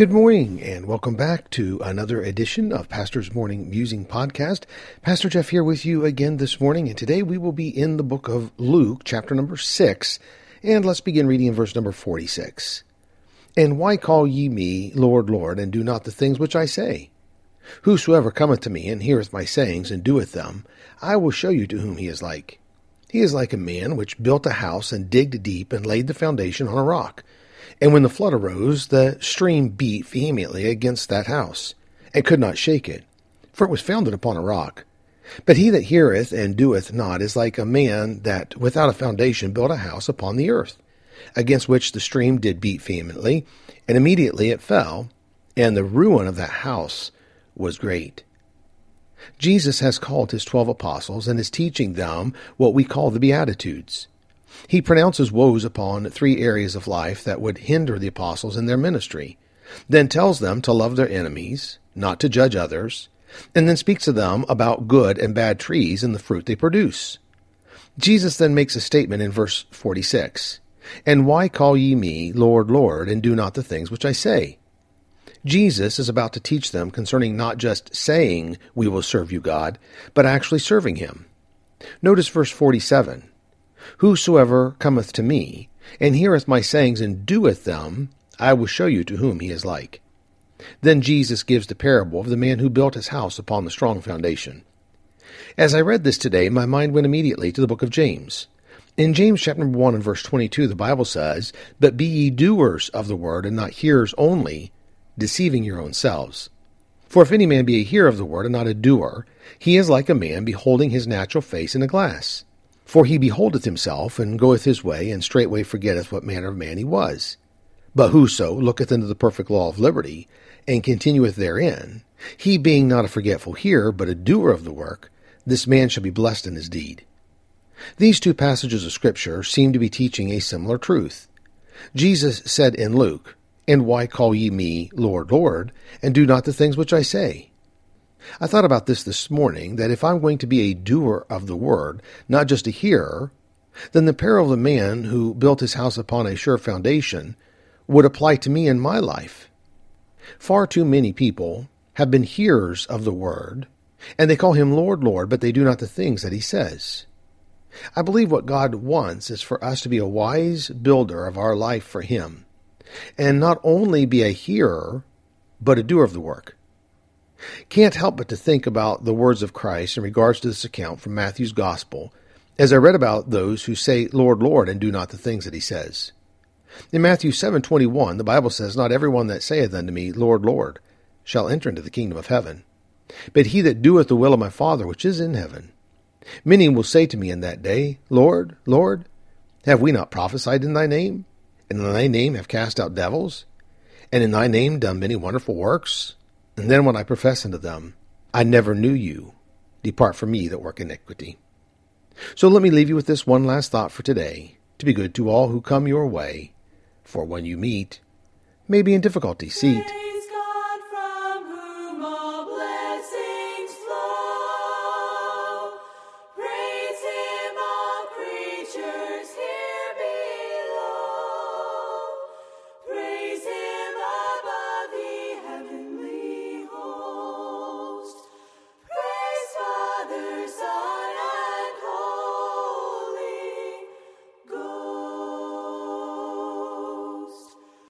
Good morning, and welcome back to another edition of Pastor's Morning Musing Podcast. Pastor Jeff here with you again this morning, and today we will be in the book of Luke, chapter number 6, and let's begin reading in verse number 46. And why call ye me Lord, Lord, and do not the things which I say? Whosoever cometh to me and heareth my sayings and doeth them, I will show you to whom he is like. He is like a man which built a house and digged deep and laid the foundation on a rock. And when the flood arose, the stream beat vehemently against that house, and could not shake it, for it was founded upon a rock. But he that heareth and doeth not is like a man that without a foundation built a house upon the earth, against which the stream did beat vehemently, and immediately it fell, and the ruin of that house was great. Jesus has called his twelve apostles and is teaching them what we call the Beatitudes. He pronounces woes upon three areas of life that would hinder the apostles in their ministry, then tells them to love their enemies, not to judge others, and then speaks to them about good and bad trees and the fruit they produce. Jesus then makes a statement in verse 46 And why call ye me Lord, Lord, and do not the things which I say? Jesus is about to teach them concerning not just saying, We will serve you, God, but actually serving Him. Notice verse 47 Whosoever cometh to me, and heareth my sayings, and doeth them, I will show you to whom he is like. Then Jesus gives the parable of the man who built his house upon the strong foundation. As I read this today, my mind went immediately to the book of James. In James chapter 1 and verse 22, the Bible says, But be ye doers of the word, and not hearers only, deceiving your own selves. For if any man be a hearer of the word, and not a doer, he is like a man beholding his natural face in a glass. For he beholdeth himself, and goeth his way, and straightway forgetteth what manner of man he was. But whoso looketh into the perfect law of liberty, and continueth therein, he being not a forgetful hearer, but a doer of the work, this man shall be blessed in his deed. These two passages of Scripture seem to be teaching a similar truth. Jesus said in Luke, And why call ye me Lord, Lord, and do not the things which I say? I thought about this this morning that if I'm going to be a doer of the word, not just a hearer, then the parable of the man who built his house upon a sure foundation would apply to me in my life. Far too many people have been hearers of the word, and they call him Lord, Lord, but they do not the things that he says. I believe what God wants is for us to be a wise builder of our life for him, and not only be a hearer, but a doer of the work. Can't help but to think about the words of Christ in regards to this account from Matthew's Gospel as I read about those who say, Lord, Lord, and do not the things that he says. In Matthew 7:21, the Bible says, Not every one that saith unto me, Lord, Lord, shall enter into the kingdom of heaven, but he that doeth the will of my Father which is in heaven. Many will say to me in that day, Lord, Lord, have we not prophesied in thy name? And in thy name have cast out devils? And in thy name done many wonderful works? And then when I profess unto them, I never knew you, depart from me that work iniquity. So let me leave you with this one last thought for today to be good to all who come your way, for when you meet, may be in difficulty seat.